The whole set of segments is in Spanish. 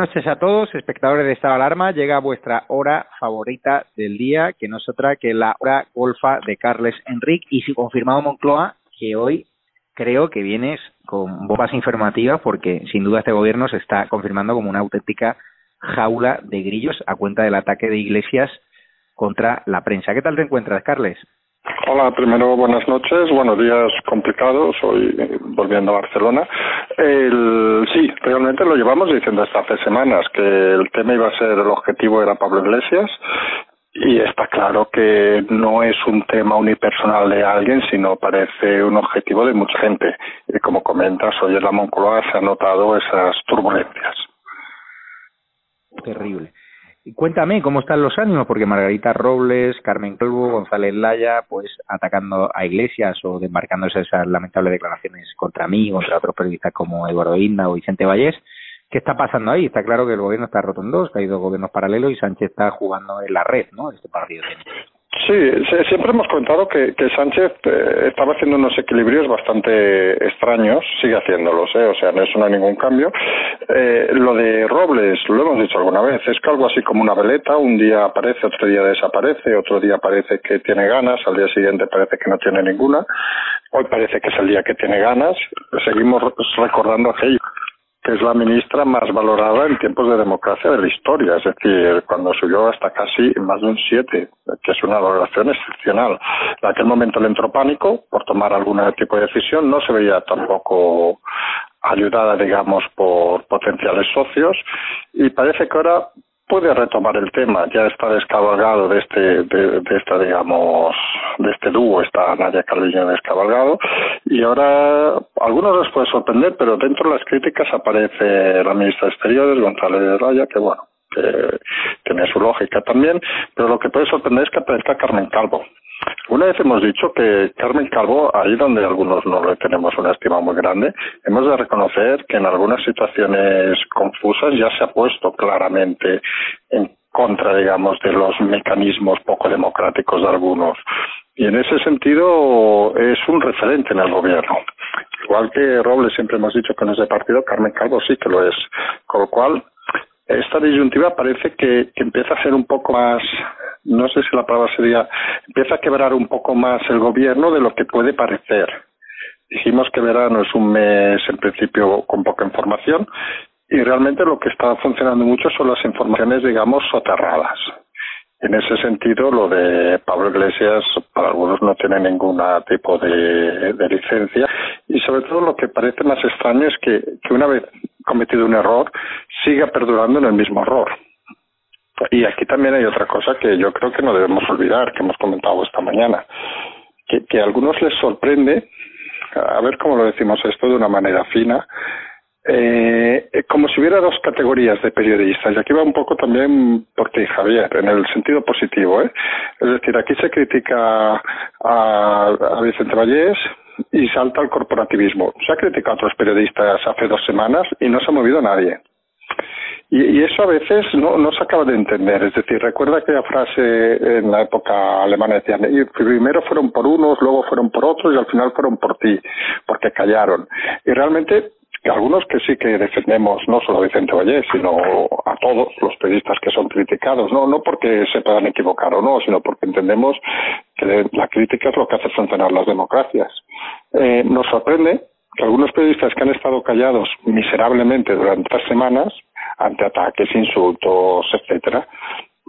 Noches a todos, espectadores de Estado Alarma. Llega vuestra hora favorita del día, que no es otra que la hora golfa de Carles Enrique. Y si confirmado Moncloa, que hoy creo que vienes con bombas informativas, porque sin duda este gobierno se está confirmando como una auténtica jaula de grillos a cuenta del ataque de Iglesias contra la prensa. ¿Qué tal te encuentras, Carles? Hola, primero buenas noches, buenos días complicados, hoy volviendo a Barcelona. El, sí, realmente lo llevamos diciendo hasta hace semanas que el tema iba a ser, el objetivo era Pablo Iglesias y está claro que no es un tema unipersonal de alguien, sino parece un objetivo de mucha gente. Y como comentas, hoy en la Moncloa se han notado esas turbulencias. Terrible. Cuéntame cómo están los ánimos, porque Margarita Robles, Carmen Calvo, González Laya, pues atacando a Iglesias o desembarcándose esas lamentables declaraciones contra mí, contra otros periodistas como Eduardo Inda o Vicente Vallés. ¿Qué está pasando ahí? Está claro que el gobierno está roto en dos, dos gobiernos paralelos y Sánchez está jugando en la red, ¿no? Este partido. Sí, siempre hemos contado que, que Sánchez eh, estaba haciendo unos equilibrios bastante extraños, sigue haciéndolos, ¿eh? o sea, no es no ningún cambio. Eh, lo de Robles, lo hemos dicho alguna vez, es que algo así como una veleta, un día aparece, otro día desaparece, otro día parece que tiene ganas, al día siguiente parece que no tiene ninguna, hoy parece que es el día que tiene ganas, seguimos recordando aquello es la ministra más valorada en tiempos de democracia de la historia, es decir, cuando subió hasta casi más de un 7, que es una valoración excepcional. En aquel momento le entró pánico por tomar algún tipo de decisión, no se veía tampoco ayudada, digamos, por potenciales socios y parece que ahora puede retomar el tema, ya está descabalgado de este, de, esta, digamos, de este dúo, está Nadia Calviño descabalgado, y ahora algunos les puede sorprender, pero dentro de las críticas aparece la ministra de Exteriores, González de Raya, que bueno, que tiene su lógica también, pero lo que puede sorprender es que aparezca Carmen Calvo. Una vez hemos dicho que Carmen Calvo, ahí donde algunos no le tenemos una estima muy grande, hemos de reconocer que en algunas situaciones confusas ya se ha puesto claramente en contra, digamos, de los mecanismos poco democráticos de algunos. Y en ese sentido es un referente en el gobierno. Igual que Robles siempre hemos dicho que no es de partido, Carmen Calvo sí que lo es. Con lo cual, esta disyuntiva parece que, empieza a ser un poco más no sé si la palabra sería, empieza a quebrar un poco más el gobierno de lo que puede parecer. Dijimos que verano es un mes en principio con poca información y realmente lo que está funcionando mucho son las informaciones, digamos, soterradas. En ese sentido, lo de Pablo Iglesias para algunos no tiene ningún tipo de, licencia y sobre todo lo que parece más extraño es que una vez cometido un error siga perdurando en el mismo error. Y aquí también hay otra cosa que yo creo que no debemos olvidar, que hemos comentado esta mañana, que, que a algunos les sorprende, a ver cómo lo decimos esto de una manera fina, eh, como si hubiera dos categorías de periodistas, y aquí va un poco también por ti, Javier, en el sentido positivo. ¿eh? Es decir, aquí se critica a, a Vicente Vallés y salta al corporativismo. Se ha criticado a otros periodistas hace dos semanas y no se ha movido nadie. Y, y, eso a veces no, se acaba de entender. Es decir, recuerda aquella frase en la época alemana, decían, primero fueron por unos, luego fueron por otros y al final fueron por ti, porque callaron. Y realmente algunos que sí que defendemos no solo a Vicente Vallés, sino a todos los periodistas que son criticados, no, no porque se puedan equivocar o no, sino porque entendemos que la crítica es lo que hace funcionar las democracias. Eh, nos sorprende que algunos periodistas que han estado callados miserablemente durante estas semanas, ante ataques, insultos, etcétera,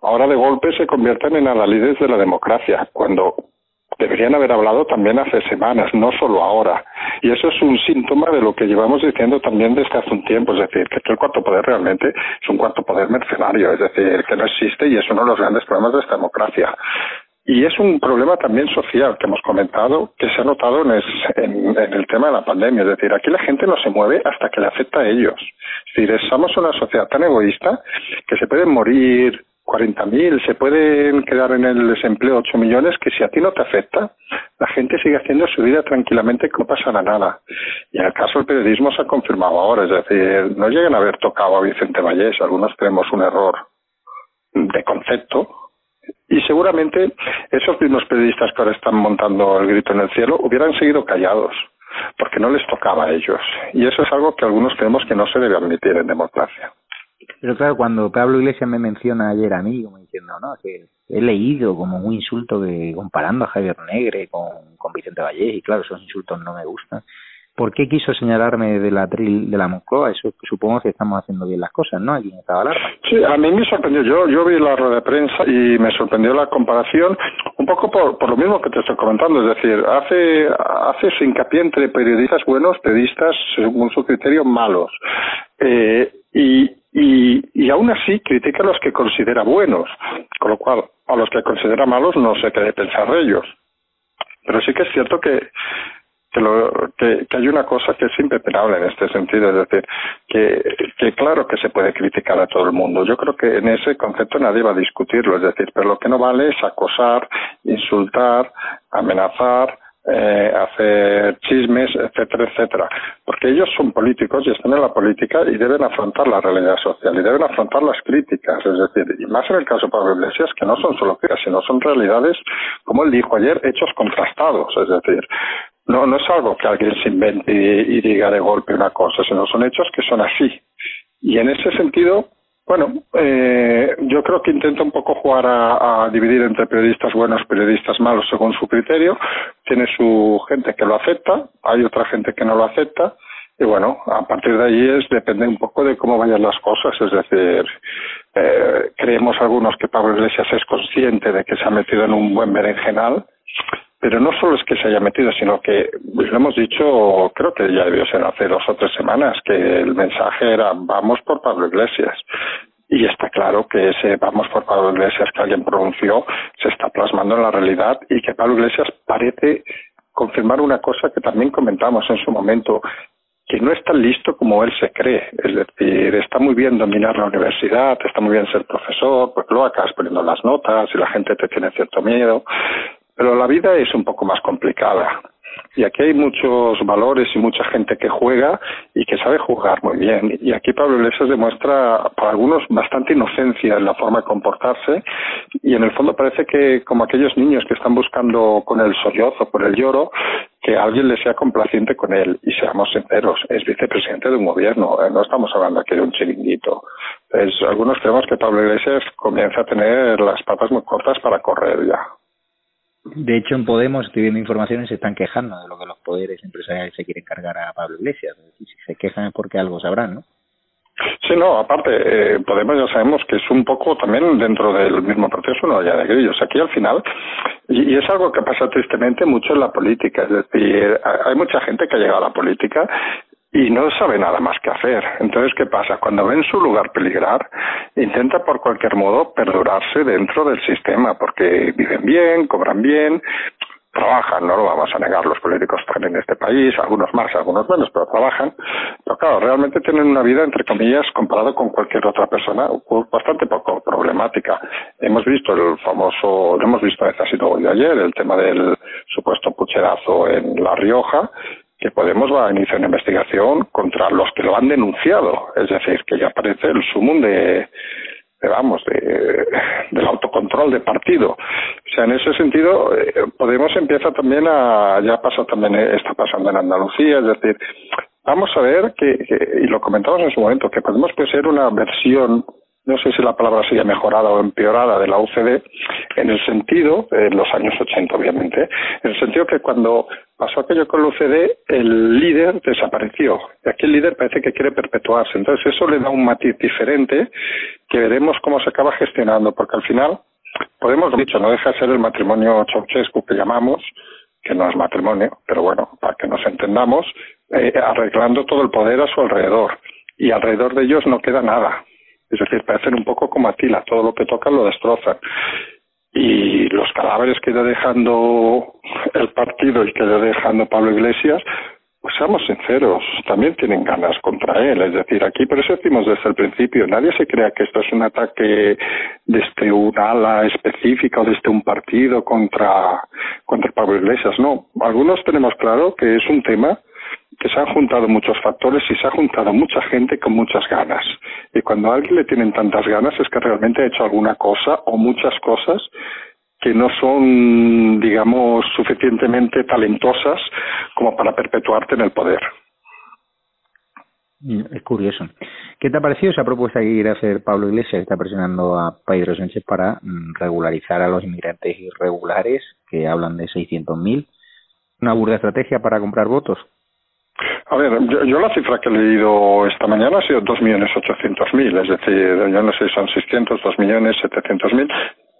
ahora de golpe se convierten en adalides de la democracia, cuando deberían haber hablado también hace semanas, no solo ahora. Y eso es un síntoma de lo que llevamos diciendo también desde hace un tiempo, es decir, que el cuarto poder realmente es un cuarto poder mercenario, es decir, que no existe y es uno de los grandes problemas de esta democracia. Y es un problema también social que hemos comentado, que se ha notado en, en, el tema de la pandemia. Es decir, aquí la gente no se mueve hasta que le afecta a ellos. Es decir, somos una sociedad tan egoísta que se pueden morir 40.000, se pueden quedar en el desempleo 8 millones, que si a ti no te afecta, la gente sigue haciendo su vida tranquilamente que no pasa nada. Y en el caso del periodismo se ha confirmado ahora, es decir, no llegan a haber tocado a Vicente Vallés, algunos tenemos un error de concepto, y seguramente esos mismos periodistas que ahora están montando el grito en el cielo hubieran seguido callados, porque no les tocaba a ellos. Y eso es algo que algunos creemos que no se debe admitir en democracia. Pero claro, cuando Pablo Iglesias me menciona ayer a mí, como diciendo, no, que he leído como un insulto que comparando a Javier Negre con, con Vicente Vallés, y claro, esos insultos no me gustan. ¿Por qué quiso señalarme de la de la Moncloa? Eso supongo que estamos haciendo bien las cosas, ¿no? Aquí en esta alarma. Sí, a mí me sorprendió. Yo yo vi la rueda de prensa y me sorprendió la comparación, un poco por, por lo mismo que te estoy comentando. Es decir, hace hace hincapié entre periodistas buenos, periodistas según su criterio malos. Eh, y, y, y aún así critica a los que considera buenos, con lo cual a los que considera malos no sé qué de pensar de ellos. Pero sí que es cierto que, que, lo, que, hay una cosa que es impepenable en este sentido, es decir, que, que claro que se puede criticar a todo el mundo. Yo creo que en ese concepto nadie va a discutirlo, es decir, pero lo que no vale es acosar, insultar, amenazar, eh, hacer chismes, etcétera, etcétera. Porque ellos son políticos y están en la política y deben afrontar la realidad social y deben afrontar las críticas. Es decir, y más en el caso de Pablo Iglesias, que no son solo críticas, sino son realidades, como él dijo ayer, hechos contrastados. Es decir, no, no es algo que alguien se invente y, y diga de golpe una cosa, sino son hechos que son así. Y en ese sentido, bueno, eh, yo creo que intenta un poco jugar a, dividir entre periodistas buenos, periodistas malos según su criterio. Tiene su gente que lo acepta, hay otra gente que no lo acepta. Y bueno, a partir de ahí es depende un poco de cómo vayan las cosas. Es decir, eh, creemos algunos que Pablo Iglesias es consciente de que se ha metido en un buen berenjenal pero no solo es que se haya metido, sino que pues, lo hemos dicho, creo que ya debió ser hace dos o tres semanas, que el mensaje era vamos por Pablo Iglesias. Y está claro que ese vamos por Pablo Iglesias que alguien pronunció se está plasmando en la realidad y que Pablo Iglesias parece confirmar una cosa que también comentamos en su momento, que no es tan listo como él se cree. Es decir, está muy bien dominar la universidad, está muy bien ser profesor, porque luego acabas poniendo las notas y la gente te tiene cierto miedo, pero la vida es un poco más complicada. Y aquí hay muchos valores y mucha gente que juega y que sabe jugar muy bien. Y aquí Pablo Iglesias demuestra para algunos bastante inocencia en la forma de comportarse y en el fondo parece que como aquellos niños que están buscando con el sollozo, por el lloro, que alguien le sea complaciente con él. Y seamos sinceros, es vicepresidente de un gobierno, eh, no estamos hablando aquí de un chiringuito. Es, algunos creemos que Pablo Iglesias comienza a tener las patas muy cortas para correr ya. De hecho, en Podemos, estoy viendo informaciones, se están quejando de lo que los poderes empresariales se quieren cargar a Pablo Iglesias. si se quejan es porque algo sabrán, ¿no? Sí, no, aparte, eh, Podemos ya sabemos que es un poco también dentro del mismo proceso no haya de grillos. Aquí al final, y, y, es algo que pasa tristemente mucho en la política, es decir, hay mucha gente que ha llegado a la política y no sabe nada más que hacer. Entonces, ¿qué pasa? Cuando ven su lugar peligrar, intenta por cualquier modo perdurarse dentro del sistema, porque viven bien, cobran bien, trabajan, no lo vamos a negar, los políticos están en este país, algunos más, algunos menos, pero trabajan. Pero claro, realmente tienen una vida, entre comillas, comparado con cualquier otra persona, bastante poco problemática. Hemos visto el famoso, lo hemos visto, ha sido hoy de ayer, el tema del supuesto pucherazo en La Rioja, que Podemos va iniciar una investigación contra los que lo han denunciado, es decir, que ya aparece el sumum de, de vamos, de, del autocontrol de partido. O sea, en ese sentido, eh, Podemos empieza también a, ya pasa también, eh, está pasando en Andalucía, es decir, vamos a ver que, que y lo comentamos en su momento, que Podemos puede ser una versión no sé si la palabra sería mejorada o empeorada de la UCD, en el sentido, en los años 80 obviamente, en el sentido que cuando pasó aquello con la UCD, el líder desapareció. Y aquí el líder parece que quiere perpetuarse. Entonces eso le da un matiz diferente que veremos cómo se acaba gestionando, porque al final Podemos, dicho, no deja de ser el matrimonio Ceausescu que llamamos, que no es matrimonio, pero bueno, para que nos entendamos, eh, arreglando todo el poder a su alrededor. Y alrededor de ellos no queda nada. Es decir, parecen un poco como Atila, todo lo que tocan lo destrozan. Y los cadáveres que está dejando el partido y que está dejando Pablo Iglesias, pues seamos sinceros, también tienen ganas contra él. Es decir, aquí por eso decimos desde el principio, nadie se crea que esto es un ataque desde un ala específica o desde un partido contra, contra Pablo Iglesias. No, algunos tenemos claro que es un tema que se han juntado muchos factores y se ha juntado mucha gente con muchas ganas. Y cuando a alguien le tienen tantas ganas es que realmente ha hecho alguna cosa o muchas cosas que no son, digamos, suficientemente talentosas como para perpetuarte en el poder. Mm, es curioso. ¿Qué te ha parecido esa propuesta que quiere hacer Pablo Iglesias? Está presionando a Pedro Sánchez para mm, regularizar a los inmigrantes irregulares que hablan de 600.000. ¿Una burda estrategia para comprar votos? A ver, yo, la cifra que he leído esta mañana ha sido 2.800.000, es decir, yo no sé si son 600, 2.700.000,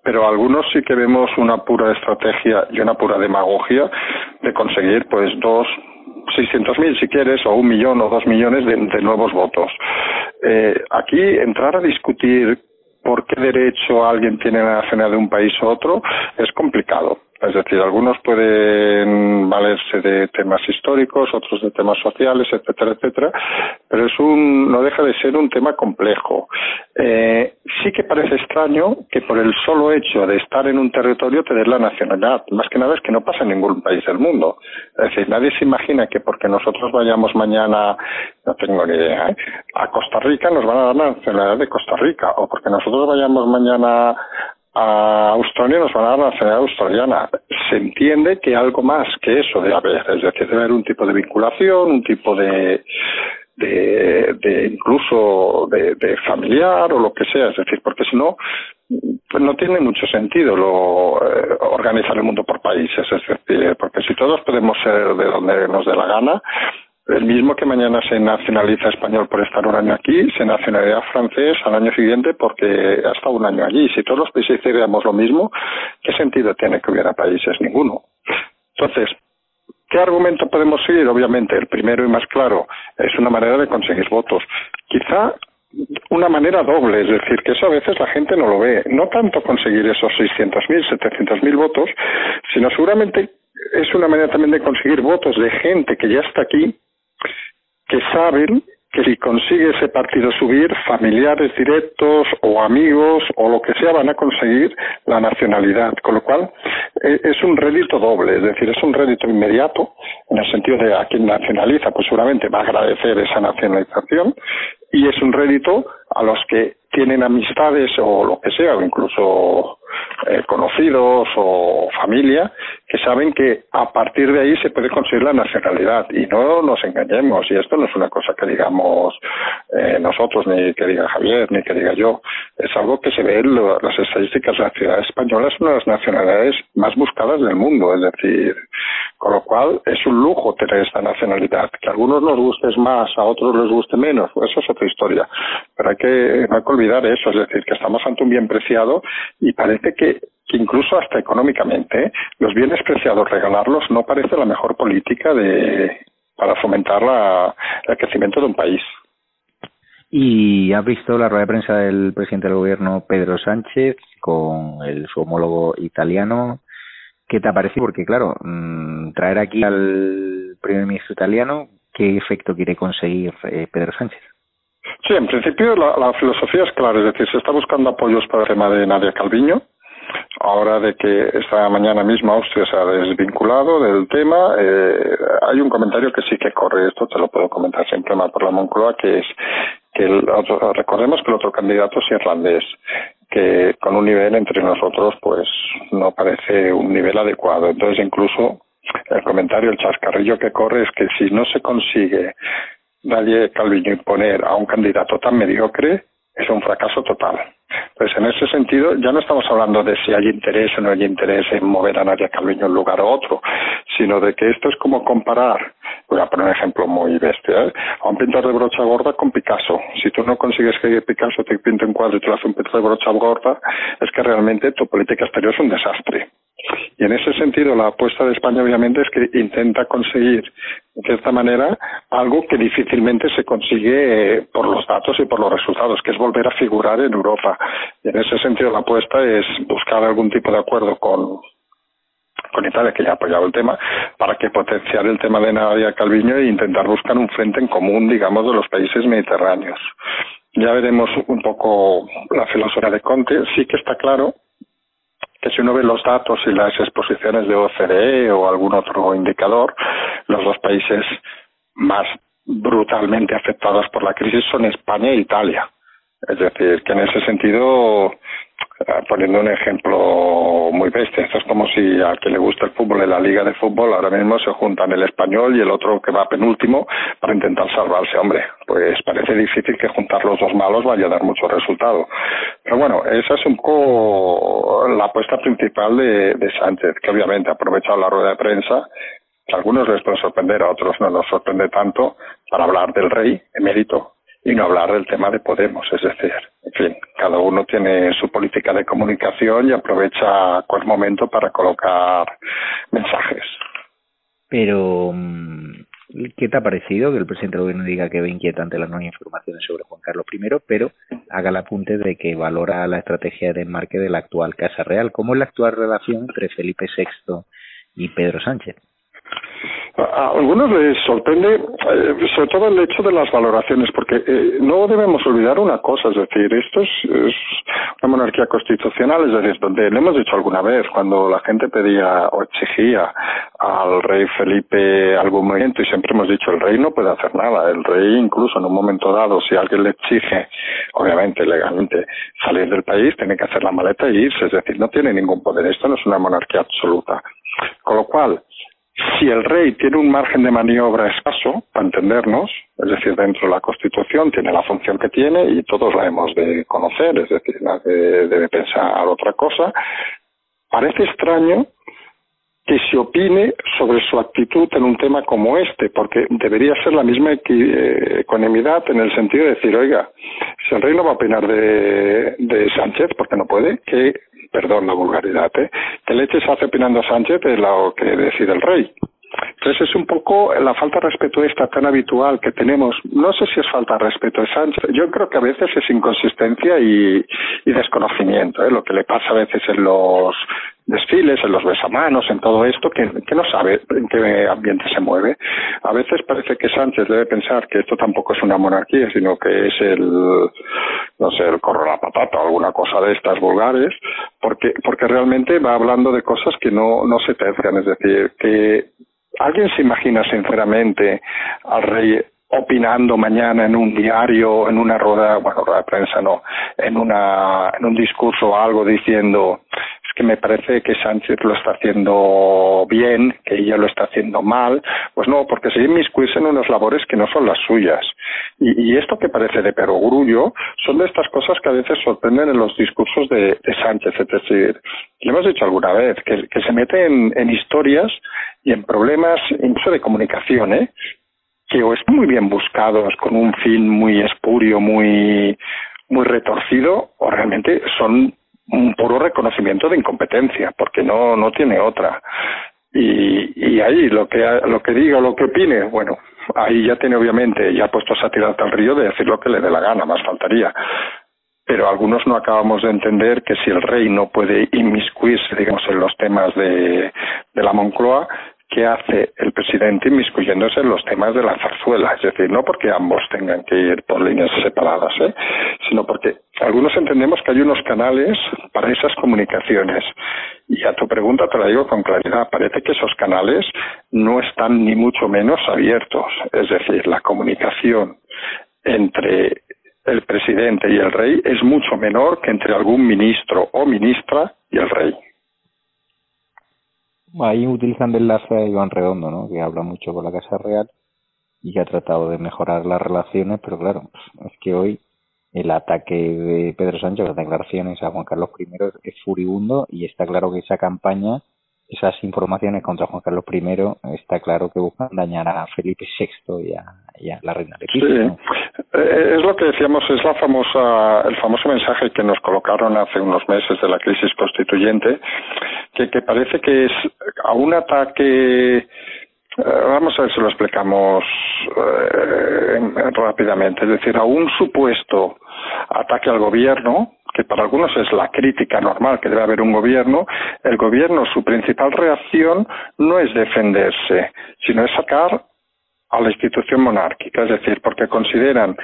pero algunos sí que vemos una pura estrategia y una pura demagogia de conseguir pues dos, 600.000 si quieres, o un millón o dos millones de, nuevos votos. Eh, aquí entrar a discutir por qué derecho alguien tiene la nacionalidad de un país u otro es complicado. Es decir, algunos pueden valerse de temas históricos, otros de temas sociales, etcétera, etcétera, pero es un, no deja de ser un tema complejo. Eh, sí que parece extraño que por el solo hecho de estar en un territorio te des la nacionalidad. Más que nada es que no pasa en ningún país del mundo. Es decir, nadie se imagina que porque nosotros vayamos mañana, no tengo ni idea, ¿eh? a Costa Rica nos van a dar la nacionalidad de Costa Rica, o porque nosotros vayamos mañana a Australia nos van a dar la nacionalidad australiana. Se entiende que algo más que eso debe haber, es decir, debe haber un tipo de vinculación, un tipo de, de, de incluso de, de, familiar o lo que sea, es decir, porque si no, pues no tiene mucho sentido lo, eh, organizar el mundo por países, es decir, porque si todos podemos ser de donde nos dé la gana, el mismo que mañana se nacionaliza español por estar un año aquí, se nacionaliza francés al año siguiente porque ha estado un año allí. Si todos los países hiciéramos lo mismo, ¿qué sentido tiene que hubiera países? Ninguno. Entonces, ¿qué argumento podemos seguir? Obviamente, el primero y más claro es una manera de conseguir votos. Quizá una manera doble, es decir, que eso a veces la gente no lo ve. No tanto conseguir esos 600.000, 700.000 votos, sino seguramente es una manera también de conseguir votos de gente que ya está aquí que saben que si consigue ese partido subir, familiares directos o amigos o lo que sea van a conseguir la nacionalidad. Con lo cual eh, es un rédito doble, es decir, es un rédito inmediato en el sentido de a quien nacionaliza, pues seguramente va a agradecer esa nacionalización y es un rédito a los que tienen amistades o lo que sea, o incluso eh, conocidos o familia, que saben que a partir de ahí se puede conseguir la nacionalidad. Y no nos engañemos, y esto no es una cosa que digamos eh, nosotros, ni que diga Javier, ni que diga yo. Es algo que se ve en las estadísticas. La ciudad española es una de las nacionalidades más buscadas del mundo, es decir, con lo cual es un lujo tener esta nacionalidad. Que a algunos nos guste más, a otros les guste menos, pues eso es otra historia. Pero hay que, no hay que olvidar eso, es decir, que estamos ante un bien preciado y parece que que incluso hasta económicamente los bienes preciados regalarlos no parece la mejor política de para fomentar la, el crecimiento de un país. ¿Y has visto la rueda de prensa del presidente del gobierno Pedro Sánchez con el, su homólogo italiano? ¿Qué te ha parecido? Porque claro, mm, traer aquí al primer ministro italiano, ¿qué efecto quiere conseguir eh, Pedro Sánchez? Sí, en principio la, la, filosofía es clara, es decir, se está buscando apoyos para el tema de Nadia Calviño, ahora de que esta mañana misma Austria se ha desvinculado del tema, eh, hay un comentario que sí que corre, esto te lo puedo comentar siempre más por la Moncloa, que es que el otro, recordemos que el otro candidato es irlandés, que con un nivel entre nosotros pues no parece un nivel adecuado. Entonces incluso el comentario, el chascarrillo que corre es que si no se consigue nadie Calviño imponer a un candidato tan mediocre, es un fracaso total. Pues en ese sentido ya no estamos hablando de si hay interés o no hay interés en mover a Nadia Calviño en un lugar u otro, sino de que esto es como comparar voy a poner un ejemplo muy bestia, a un pintor de brocha gorda con Picasso. Si tú no consigues que Picasso te pinte un cuadro y te lo hace un pintor de brocha gorda, es que realmente tu política exterior es un desastre. Y en ese sentido, la apuesta de España obviamente es que intenta conseguir, de cierta manera, algo que difícilmente se consigue eh, por los datos y por los resultados, que es volver a figurar en Europa. Y en ese sentido, la apuesta es buscar algún tipo de acuerdo con, con Italia, que ya ha apoyado el tema, para que potenciar el tema de Nadia Calviño e intentar buscar un frente en común, digamos, de los países mediterráneos. Ya veremos un poco la filosofía de Conte. Sí que está claro que si uno ve los datos y las exposiciones de OCDE o algún otro indicador, los dos países más brutalmente afectados por la crisis son España e Italia. Es decir, que en ese sentido poniendo un ejemplo muy bestia, esto es como si a quien le gusta el fútbol en la liga de fútbol ahora mismo se juntan el español y el otro que va penúltimo para intentar salvarse, hombre, pues parece difícil que juntar los dos malos vaya a dar mucho resultado. Pero bueno, esa es un poco la apuesta principal de, de Sánchez, que obviamente ha aprovechado la rueda de prensa a algunos les puede sorprender, a otros no nos sorprende tanto, para hablar del rey emérito y no hablar del tema de Podemos. Es decir, en fin, cada uno tiene su política de comunicación y aprovecha cualquier momento para colocar mensajes. Pero, mm, ¿qué te ha parecido que el presidente del gobierno diga que ve inquietante las nuevas informaciones sobre Juan Carlos I, pero haga el apunte de que valora la estrategia de enmarque de la actual Casa Real? ¿Cómo es la actual relación entre Felipe VI y Pedro Sánchez? A algunos les sorprende eh, sobre todo el hecho de las valoraciones, porque eh, no debemos olvidar una cosa, es decir, esto es, una monarquía constitucional, es decir, donde le hemos dicho alguna vez, cuando la gente pedía o exigía al rey Felipe algún movimiento, y siempre hemos dicho, el rey no puede hacer nada, el rey incluso en un momento dado, si alguien le exige, obviamente, legalmente, salir del país, tiene que hacer la maleta e irse, es decir, no tiene ningún poder, esto no es una monarquía absoluta. Con lo cual, si el rey tiene un margen de maniobra escaso, para entendernos, es decir, dentro de la Constitución tiene la función que tiene y todos la hemos de conocer, es decir, nadie debe pensar otra cosa, parece extraño que se opine sobre su actitud en un tema como este, porque debería ser la misma ecuanimidad en el sentido de decir, oiga, si el rey no va a opinar de, de Sánchez, porque no puede, que perdón la vulgaridad, ¿eh? que leche se hace opinando Sánchez de lo que decide el rey. Entonces es un poco la falta de respeto esta tan habitual que tenemos. No sé si es falta de respeto de Sánchez. Yo creo que a veces es inconsistencia y, desconocimiento. ¿eh? Lo que le pasa a veces en los desfiles, en los besamanos, en todo esto, que, no sabe en qué ambiente se mueve. A veces parece que Sánchez debe pensar que esto tampoco es una monarquía, sino que es el, no sé, el corro la patata o alguna cosa de estas vulgares, porque, porque realmente va hablando de cosas que no, no se tercian. Es decir, que alguien se imagina sinceramente al rey opinando mañana en un diario, en una rueda, bueno, rueda de prensa no, en una, un discurso o algo diciendo es que me parece que Sánchez lo está haciendo bien, que ella lo está haciendo mal, pues no, porque se inmiscuirse en unas labores que no son las suyas. Y, y esto que parece de perogrullo son de estas cosas que a veces sorprenden en los discursos de, Sánchez, es decir, le hemos dicho alguna vez, que, que se mete en, en historias y en problemas incluso de comunicación, ¿eh? Que o están muy bien buscados con un fin muy espurio, muy muy retorcido, o realmente son un puro reconocimiento de incompetencia, porque no, no tiene otra. Y, y ahí lo que, lo que diga o lo que opine, bueno, ahí ya tiene obviamente, ya puesto a tirar al río de decir lo que le dé la gana, más faltaría. Pero algunos no acabamos de entender que si el rey no puede inmiscuirse, digamos, en los temas de, de la Moncloa, ¿qué hace el presidente inmiscuyéndose en los temas de la zarzuela? Es decir, no porque ambos tengan que ir por líneas separadas, ¿eh? sino porque algunos entendemos que hay unos canales para esas comunicaciones. Y a tu pregunta te la digo con claridad, parece que esos canales no están ni mucho menos abiertos. Es decir, la comunicación entre el presidente y el rey es mucho menor que entre algún ministro o ministra y el rey. Ahí utilizan el enlace a Iván Redondo, ¿no? que habla mucho con la Casa Real y que ha tratado de mejorar las relaciones, pero claro, es que hoy el ataque de Pedro Sánchez, las declaraciones a Juan Carlos I es furibundo y está claro que esa campaña esas informaciones contra Juan Carlos I está claro que buscan dañar a Felipe VI y a, la reina Leticia. Sí. Eh, es lo que decíamos, es la famosa, el famoso mensaje que nos colocaron hace unos meses de la crisis constituyente, que, que parece que es a un ataque eh, vamos a ver si lo explicamos eh, rápidamente. Es decir, a un supuesto ataque al gobierno, que para algunos es la crítica normal que debe haber un gobierno, el gobierno su principal reacción no es defenderse, sino es sacar a la institución monárquica, es decir, porque consideran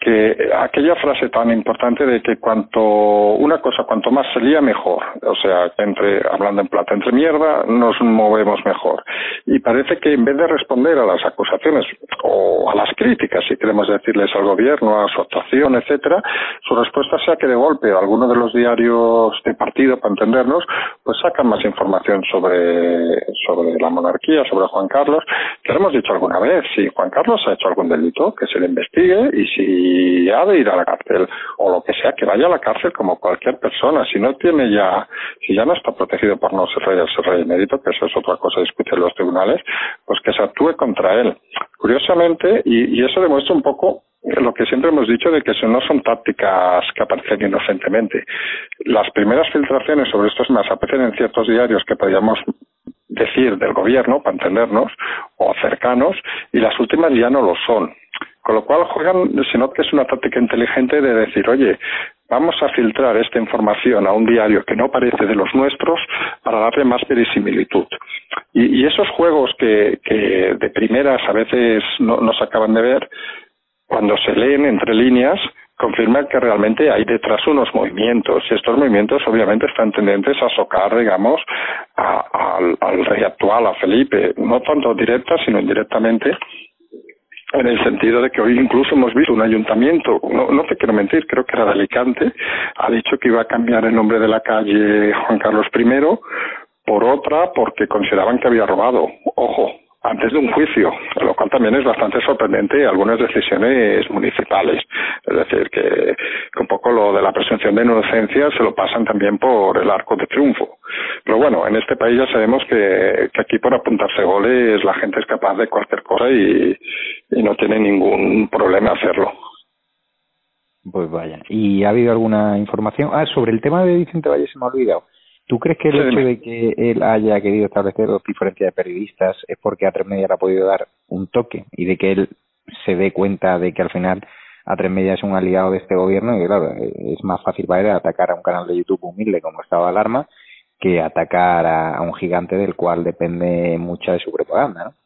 que aquella frase tan importante de que cuanto una cosa cuanto más se lía mejor. O sea entre hablando en plata entre mierda nos movemos mejor. Y parece que en vez de responder a las acusaciones o a las críticas si queremos decirles al gobierno a su actuación etcétera su respuesta sea que de golpe alguno de los diarios de partido para entendernos pues sacan más información sobre sobre la monarquía sobre Juan Carlos que hemos dicho alguna vez si Juan Carlos ha hecho algún delito que se le investigue y si y ha de ir a la cárcel o lo que sea, que vaya a la cárcel como cualquier persona. Si no tiene ya, si ya no está protegido por no ser rey o ser rey mérito, que eso es otra cosa discutir en los tribunales, pues que se actúe contra él. Curiosamente, y, eso demuestra un poco lo que siempre hemos dicho de que no son tácticas que aparecen inocentemente. Las primeras filtraciones sobre estos temas aparecen en ciertos diarios que podríamos decir del gobierno, para entendernos, o cercanos, y las últimas ya no lo son. Con lo cual juegan, se nota que es una táctica inteligente de decir, oye, vamos a filtrar esta información a un diario que no parece de los nuestros para darle más verisimilitud. Y, esos juegos que, que, de primeras a veces no, no se acaban de ver, cuando se leen entre líneas, confirman que realmente hay detrás unos movimientos y estos movimientos obviamente están tendentes a socar, digamos, al rey actual, a Felipe, no tanto directa sino indirectamente en el sentido de que hoy incluso hemos visto un ayuntamiento, no, no te quiero mentir, creo que era de Alicante, ha dicho que iba a cambiar el nombre de la calle Juan Carlos I por otra porque consideraban que había robado. Ojo, antes de un juicio, lo cual también es bastante sorprendente algunas decisiones municipales. Es decir, que, un poco lo de la presunción de inocencia se lo pasan también por el arco de triunfo. Pero bueno, en este país ya sabemos que, que aquí por apuntarse goles la gente es capaz de cualquier cosa y, y no tiene ningún problema hacerlo. Pues vaya. ¿Y ha habido alguna información? Ah, sobre el tema de Vicente Valle se me ha olvidado. ¿Tú crees que el hecho de que él haya querido establecer dos diferencias de periodistas es porque a tres media le ha podido dar un toque y de que él se dé cuenta de que al final a tres media es un aliado de este gobierno y claro, es más fácil para él atacar a un canal de YouTube humilde como Estado de Alarma que atacar a, a un gigante del cual depende mucha de su propaganda, ¿no?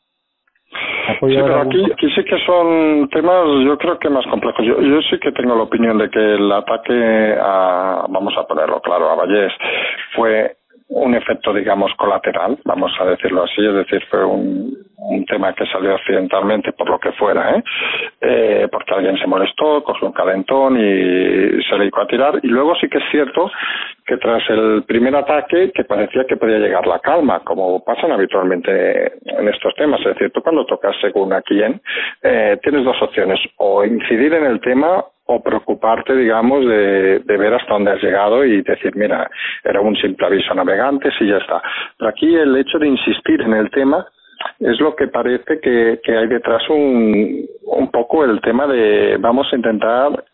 Sí, pero aquí, aquí, sí que son temas, yo creo que más complejos. Yo, yo sí que tengo la opinión de que el ataque a, vamos a ponerlo claro, a Vallés fue un efecto, digamos, colateral, vamos a decirlo así, es decir, fue un, un tema que salió accidentalmente por lo que fuera, ¿eh? ¿eh? porque alguien se molestó, cogió un calentón y se dedicó a tirar. Y luego sí que es cierto que tras el primer ataque, que parecía que podía llegar la calma, como pasan habitualmente en estos temas, es decir, tú cuando tocas según a quién, eh, tienes dos opciones, o incidir en el tema o preocuparte, digamos, de, ver hasta dónde has llegado y decir, mira, era un simple aviso navegante, y ya está. Pero aquí el hecho de insistir en el tema es lo que parece que, que hay detrás un, un poco el tema de vamos a intentar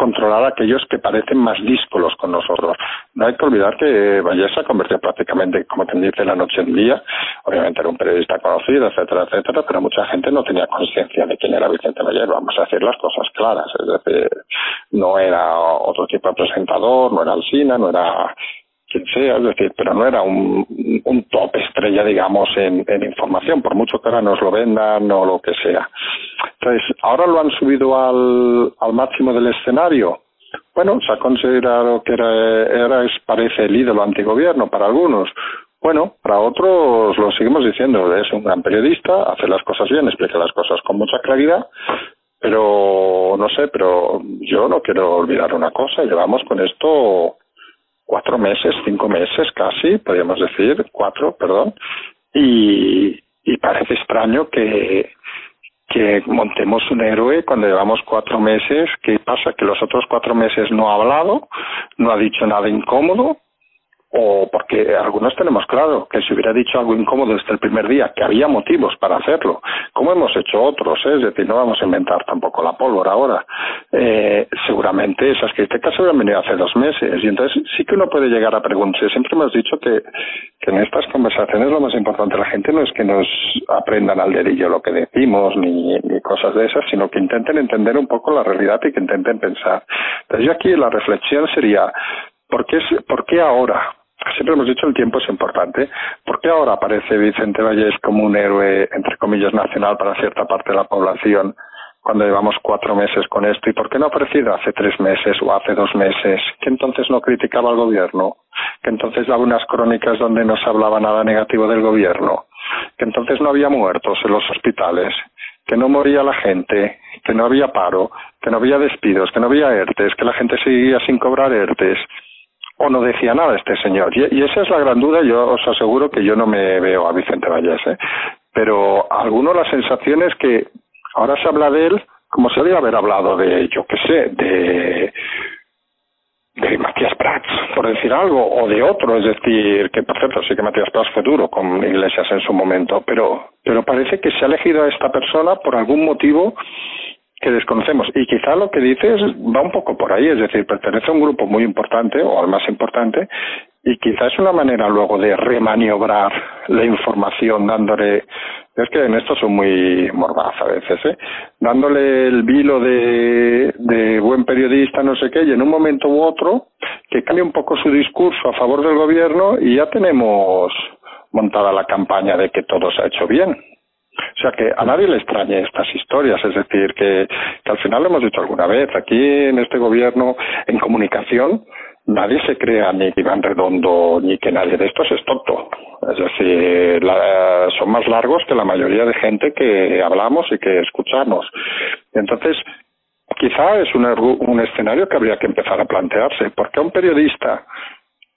controlar a aquellos que parecen más díscolos con nosotros. No hay que olvidar que Vallés se ha convertido prácticamente, como te dice, la noche en día. Obviamente era un periodista conocido, etcétera, etcétera, pero mucha gente no tenía conciencia de quién era Vicente Vallés. Vamos a decir las cosas claras. Es decir, no era otro tipo de presentador, no era Alcina, no era quien sea, es decir, pero no era un, un top estrella, digamos, en, información, por mucho que ahora nos lo vendan o lo que sea. Entonces, ahora lo han subido al, al máximo del escenario. Bueno, se ha considerado que era, era es, parece el ídolo antigobierno para algunos. Bueno, para otros lo seguimos diciendo, es un gran periodista, hace las cosas bien, explica las cosas con mucha claridad, pero no sé, pero yo no quiero olvidar una cosa, llevamos con esto cuatro meses, cinco meses casi, podríamos decir, cuatro, perdón, y, parece extraño que, que montemos un héroe cuando llevamos cuatro meses. ¿Qué pasa? Que los otros cuatro meses no ha hablado, no ha dicho nada incómodo, o porque algunos tenemos claro que si hubiera dicho algo incómodo desde el primer día, que había motivos para hacerlo, como hemos hecho otros, ¿eh? es decir, no vamos a inventar tampoco la pólvora ahora. Eh, seguramente esas críticas se hubieran venido hace dos meses y entonces sí que uno puede llegar a preguntarse. Siempre hemos dicho que, en estas conversaciones lo más importante la gente no es que nos aprendan al dedillo lo que decimos ni, ni cosas de esas, sino que intenten entender un poco la realidad y que intenten pensar. Entonces yo aquí la reflexión sería, ¿por qué, ¿por qué ahora? Siempre hemos dicho el tiempo es importante. ¿Por qué ahora aparece Vicente Vallés como un héroe, entre comillas, nacional para cierta parte de la población cuando llevamos cuatro meses con esto? ¿Y por qué no ha aparecido hace tres meses o hace dos meses? Que entonces no criticaba al gobierno, que entonces daba unas crónicas donde no se hablaba nada negativo del gobierno, que entonces no había muertos en los hospitales, que no moría la gente, que no había paro, que no había despidos, que no había ERTES, que la gente seguía sin cobrar ERTES o no decía nada este señor. Y, esa es la gran duda. Yo os aseguro que yo no me veo a Vicente Vallés, ¿eh? pero alguno la sensación es que ahora se habla de él como se debe haber hablado de, yo qué sé, de de Matías Prats, por decir algo, o de otro, es decir, que por cierto sí que Matías Prats fue duro con Iglesias en su momento, pero, pero parece que se ha elegido a esta persona por algún motivo que desconocemos. Y quizá lo que dices va un poco por ahí, es decir, pertenece a un grupo muy importante o al más importante y quizá es una manera luego de remaniobrar la información dándole es que en esto son muy mordaz a veces, ¿eh? dándole el vilo de buen periodista, no sé qué, y en un momento u otro que cambie un poco su discurso a favor del gobierno y ya tenemos montada la campaña de que todo se ha hecho bien. O sea que a nadie le extrañe estas historias, es decir, que, al final lo hemos dicho alguna vez, aquí en este gobierno, en comunicación, nadie se crea ni que Iván Redondo ni que nadie de estos es tonto. Es decir, son más largos que la mayoría de gente que hablamos y que escuchamos. Entonces, quizá es un, un escenario que habría que empezar a plantearse. ¿Por qué a un periodista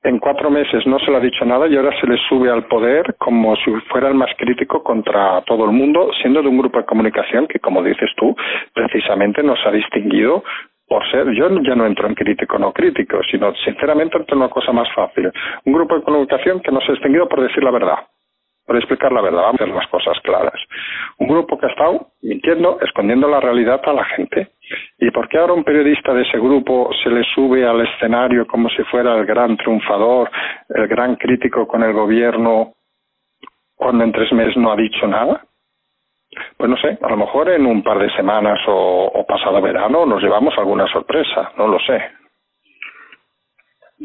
en cuatro meses no se le ha dicho nada y ahora se le sube al poder como si fuera el más crítico contra todo el mundo, siendo de un grupo de comunicación que, como dices tú, precisamente nos ha distinguido por ser, yo ya no entro en crítico no crítico, sino sinceramente entro en una cosa más fácil. Un grupo de comunicación que nos ha distinguido por decir la verdad por explicar la verdad, vamos a hacer las cosas claras. Un grupo que ha estado mintiendo, escondiendo la realidad a la gente. ¿Y por qué ahora un periodista de ese grupo se le sube al escenario como si fuera el gran triunfador, el gran crítico con el gobierno, cuando en tres meses no ha dicho nada? Pues no sé, a lo mejor en un par de semanas o, pasado verano nos llevamos alguna sorpresa, no lo sé.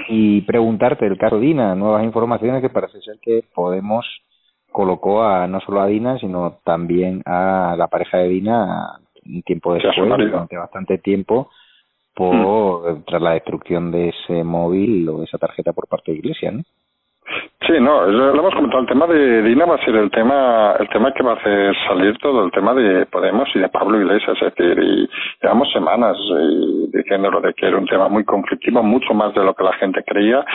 Y preguntarte, el caso Dina, nuevas informaciones que parece ser que podemos colocó a no solo a Dina, sino también a la pareja de Dina un tiempo después, durante bastante tiempo, por mm. tras la destrucción de ese móvil o esa tarjeta por parte de Iglesia, ¿no? Sí, no, lo hemos comentado. El tema de Dina va a ser el tema, el tema que va a hacer salir todo el tema de Podemos y de Pablo Iglesias. Es decir, y llevamos semanas eh, diciéndolo de que era un tema muy conflictivo, mucho más de lo que la gente creía.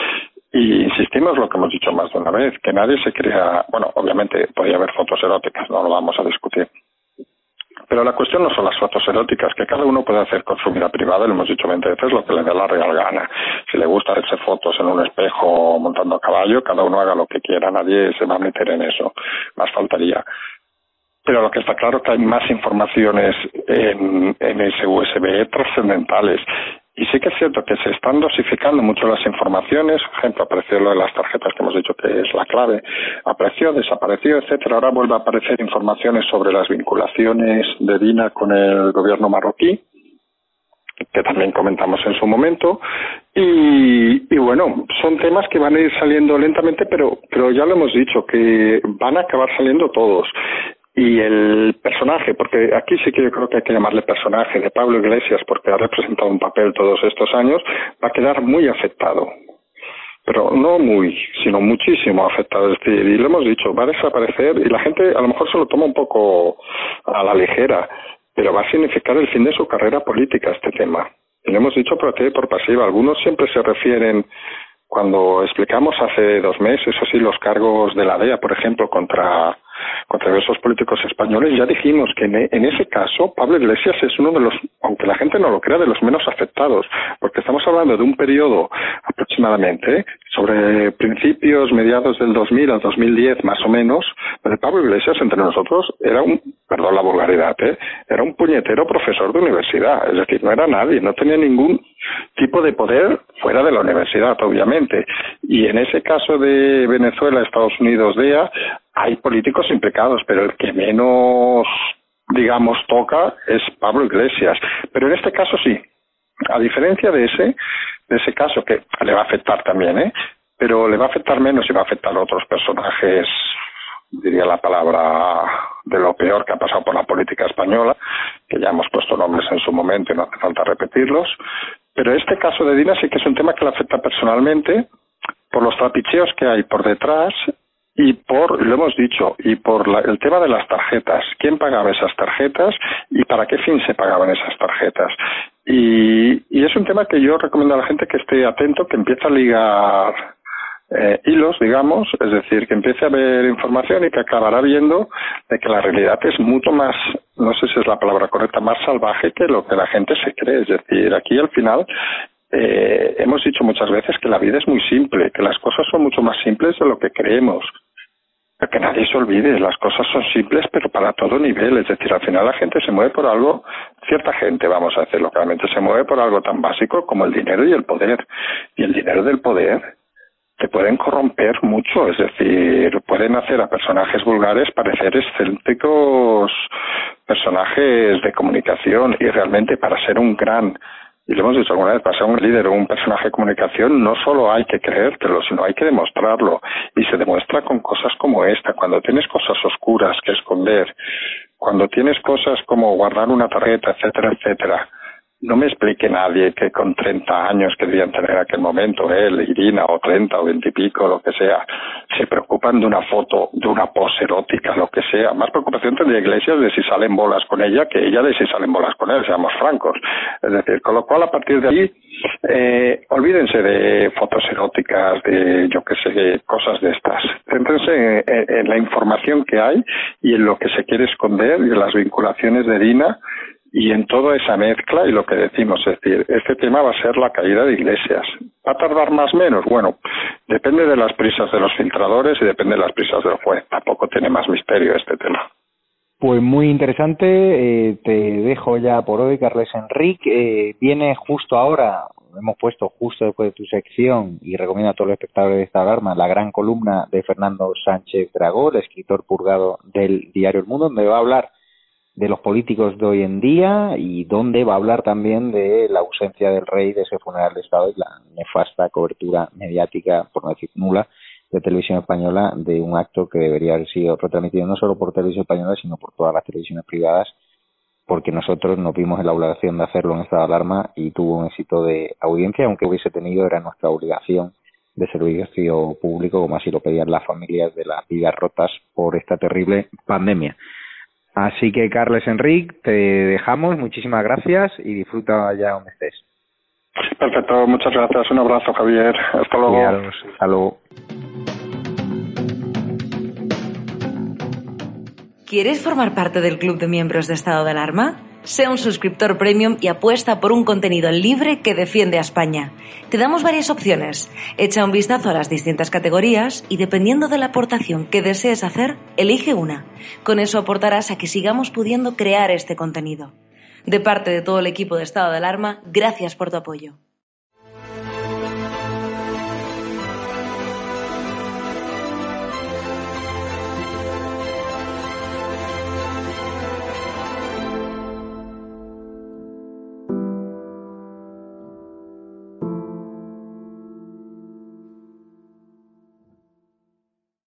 Y insistimos lo que hemos dicho más de una vez, que nadie se crea, bueno, obviamente podría haber fotos eróticas, no lo vamos a discutir. Pero la cuestión no son las fotos eróticas, que cada uno puede hacer con su vida privada, lo hemos dicho 20 veces, lo que le dé la real gana. Si le gusta hacerse fotos en un espejo montando a caballo, cada uno haga lo que quiera, nadie se va a meter en eso, más faltaría. Pero lo que está claro es que hay más informaciones en, en ese USB trascendentales y sí que es cierto que se están dosificando mucho las informaciones. Por ejemplo, apareció lo de las tarjetas que hemos dicho que es la clave. Apareció, desapareció, etcétera. Ahora vuelve a aparecer informaciones sobre las vinculaciones de Dina con el gobierno marroquí que también comentamos en su momento y, y, bueno son temas que van a ir saliendo lentamente pero pero ya lo hemos dicho que van a acabar saliendo todos y el personaje, porque aquí sí que yo creo que hay que llamarle personaje de Pablo Iglesias, porque ha representado un papel todos estos años, va a quedar muy afectado. Pero no muy, sino muchísimo afectado. Y lo hemos dicho, va a desaparecer y la gente a lo mejor se lo toma un poco a la ligera, pero va a significar el fin de su carrera política este tema. Y lo hemos dicho por activa por pasiva. Algunos siempre se refieren cuando explicamos hace dos meses, así, los cargos de la DEA, por ejemplo, contra contra diversos políticos españoles, ya dijimos que en, ese caso Pablo Iglesias es uno de los, aunque la gente no lo crea, de los menos afectados, porque estamos hablando de un periodo aproximadamente sobre principios, mediados del 2000 al 2010 más o menos, donde Pablo Iglesias entre nosotros era un, perdón la vulgaridad, ¿eh? era un puñetero profesor de universidad, es decir, no era nadie, no tenía ningún tipo de poder fuera de la universidad, obviamente. Y en ese caso de Venezuela, Estados Unidos, DEA, hay políticos implicados, pero el que menos, digamos, toca es Pablo Iglesias. Pero en este caso sí. A diferencia de ese, de ese caso que le va a afectar también, ¿eh? Pero le va a afectar menos y va a afectar a otros personajes, diría la palabra de lo peor que ha pasado por la política española, que ya hemos puesto nombres en su momento y no hace falta repetirlos. Pero este caso de Dina sí que es un tema que le afecta personalmente por los trapicheos que hay por detrás y por, lo hemos dicho, y por el tema de las tarjetas. ¿Quién pagaba esas tarjetas y para qué fin se pagaban esas tarjetas? Y, y es un tema que yo recomiendo a la gente que esté atento, que empiece a ligar eh, hilos, digamos, es decir, que empiece a ver información y que acabará viendo de que la realidad es mucho más, no sé si es la palabra correcta, más salvaje que lo que la gente se cree. Es decir, aquí al final eh, hemos dicho muchas veces que la vida es muy simple, que las cosas son mucho más simples de lo que creemos. Que nadie se olvide, las cosas son simples, pero para todo nivel. Es decir, al final la gente se mueve por algo, cierta gente, vamos a decirlo claramente, se mueve por algo tan básico como el dinero y el poder. Y el dinero del poder te pueden corromper mucho, es decir, pueden hacer a personajes vulgares parecer excéntricos personajes de comunicación y realmente para ser un gran y lo hemos dicho alguna vez, para ser un líder o un personaje de comunicación no solo hay que creértelo, sino hay que demostrarlo. Y se demuestra con cosas como esta, cuando tienes cosas oscuras que esconder, cuando tienes cosas como guardar una tarjeta, etcétera, etcétera no me explique nadie que con 30 años que debían tener en aquel momento, él, Irina, o 30 o 20 y pico, lo que sea, se preocupan de una foto, de una pose erótica, lo que sea. Más preocupación tendría Iglesias de si salen bolas con ella que ella de si salen bolas con él, seamos francos. Es decir, con lo cual a partir de ahí, eh, olvídense de fotos eróticas, de yo qué sé, cosas de estas. Céntrense en, la información que hay y en lo que se quiere esconder y en las vinculaciones de Irina y en toda esa mezcla y lo que decimos, es decir, este tema va a ser la caída de iglesias. ¿Va a tardar más o menos? Bueno, depende de las prisas de los filtradores y depende de las prisas del juez. Tampoco tiene más misterio este tema. Pues muy interesante. Eh, te dejo ya por hoy, Carles Enrique. Eh, viene justo ahora, hemos puesto justo después de tu sección y recomiendo a todos los espectadores de esta alarma la gran columna de Fernando Sánchez Dragó, el escritor purgado del diario El Mundo, donde va a hablar de los políticos de hoy en día y donde va a hablar también de la ausencia del rey de ese funeral de Estado y la nefasta cobertura mediática, por no decir nula, de televisión española de un acto que debería haber sido retransmitido no solo por televisión española, sino por todas las televisiones privadas, porque nosotros nos vimos en la obligación de hacerlo en estado de alarma y tuvo un éxito de audiencia, aunque hubiese tenido, era nuestra obligación de servicio público, como así lo pedían las familias de las vidas rotas por esta terrible pandemia. Así que, Carles Enrique, te dejamos. Muchísimas gracias y disfruta allá donde estés. Perfecto, muchas gracias. Un abrazo, Javier. Hasta luego. hasta luego. ¿Quieres formar parte del club de miembros de estado de alarma? Sea un suscriptor premium y apuesta por un contenido libre que defiende a España. Te damos varias opciones. Echa un vistazo a las distintas categorías y dependiendo de la aportación que desees hacer, elige una. Con eso aportarás a que sigamos pudiendo crear este contenido. De parte de todo el equipo de Estado de Alarma, gracias por tu apoyo.